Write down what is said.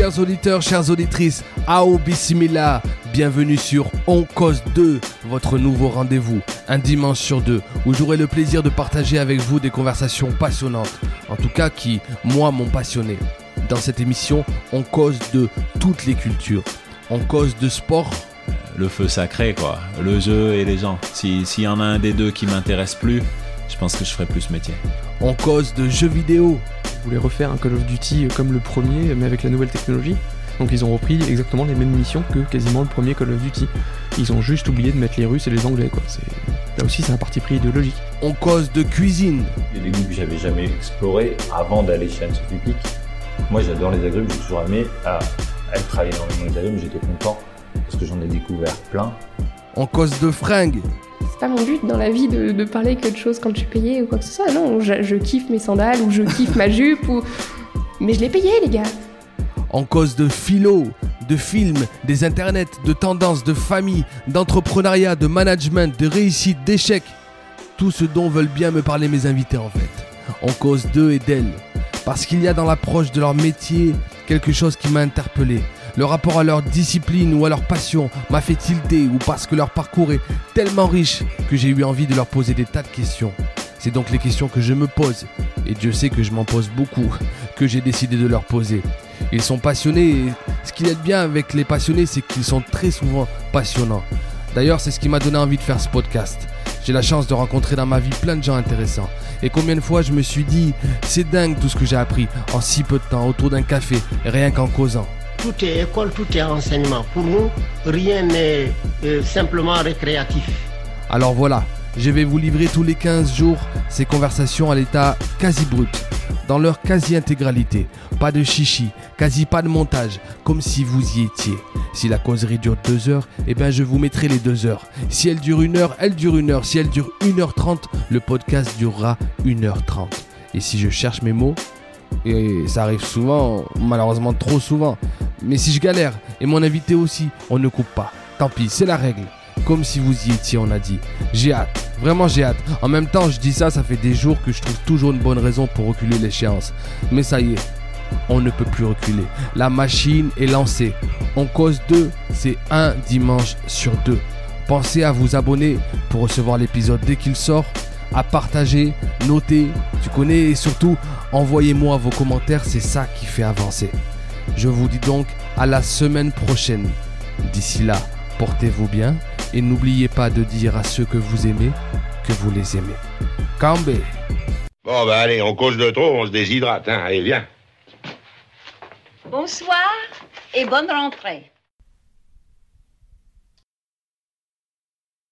Chers auditeurs, chères auditrices, Ao Bismillah, bienvenue sur On Cause 2, votre nouveau rendez-vous, un dimanche sur deux, où j'aurai le plaisir de partager avec vous des conversations passionnantes, en tout cas qui, moi, m'ont passionné. Dans cette émission, on cause de toutes les cultures. On cause de sport, le feu sacré, quoi. Le jeu et les gens. Si- S'il y en a un des deux qui m'intéresse plus, je pense que je ferai plus ce métier. on cause de jeux vidéo, voulaient refaire un Call of Duty comme le premier, mais avec la nouvelle technologie. Donc ils ont repris exactement les mêmes missions que quasiment le premier Call of Duty. Ils ont juste oublié de mettre les Russes et les Anglais, quoi. C'est... Là aussi, c'est un parti pris idéologique. on cause de cuisine, des légumes que j'avais jamais explorés avant d'aller chez Anne Sophie Pic. Moi, j'adore les agrumes, j'ai toujours aimé. Ah, elle travaillait dans le monde des agrumes, j'étais content parce que j'en ai découvert plein. on cause de fringues, C'est pas mon but dans la vie de, parler que de choses quand je suis payée ou quoi que ce soit. Non, je, kiffe mes sandales ou je kiffe ma jupe ou. Mais je l'ai payé, les gars. en cause de philo, de films, des internets, de tendances, de famille, d'entrepreneuriat, de management, de réussite, d'échecs. Tout ce dont veulent bien me parler mes invités en fait. On cause d'eux et d'elles. Parce qu'il y a dans l'approche de leur métier quelque chose qui m'a interpellé. Le rapport à leur discipline ou à leur passion m'a fait tilter ou parce que leur parcours est tellement riche que j'ai eu envie de leur poser des tas de questions. C'est donc les questions que je me pose, et Dieu sait que je m'en pose beaucoup, que j'ai décidé de leur poser. Ils sont passionnés et ce qu'il y a de bien avec les passionnés, c'est qu'ils sont très souvent passionnants. D'ailleurs, c'est ce qui m'a donné envie de faire ce podcast. J'ai la chance de rencontrer dans ma vie plein de gens intéressants. Et combien de fois je me suis dit, c'est dingue tout ce que j'ai appris en si peu de temps autour d'un café, rien qu'en causant. Tout est école, tout est enseignement. Pour nous, rien n'est euh, simplement récréatif. Alors voilà, je vais vous livrer tous les 15 jours ces conversations à l'état quasi brut, dans leur quasi-intégralité. Pas de chichi, quasi pas de montage, comme si vous y étiez. Si la causerie dure 2 heures, eh bien je vous mettrai les 2 heures. Si elle dure 1 heure, elle dure 1 heure. Si elle dure 1h30, le podcast durera 1h30. Et si je cherche mes mots, et ça arrive souvent, malheureusement trop souvent. Mais si je galère, et mon invité aussi, on ne coupe pas. Tant pis, c'est la règle. Comme si vous y étiez, on a dit. J'ai hâte, vraiment j'ai hâte. En même temps, je dis ça, ça fait des jours que je trouve toujours une bonne raison pour reculer l'échéance. Mais ça y est, on ne peut plus reculer. La machine est lancée. On cause deux, c'est un dimanche sur deux. Pensez à vous abonner pour recevoir l'épisode dès qu'il sort, à partager, noter, tu connais, et surtout, envoyez-moi vos commentaires, c'est ça qui fait avancer. Je vous dis donc à la semaine prochaine. D'ici là, portez-vous bien et n'oubliez pas de dire à ceux que vous aimez que vous les aimez. Cambé Bon, ben allez, on cause de trop, on se déshydrate, hein. Allez, viens. Bonsoir et bonne rentrée.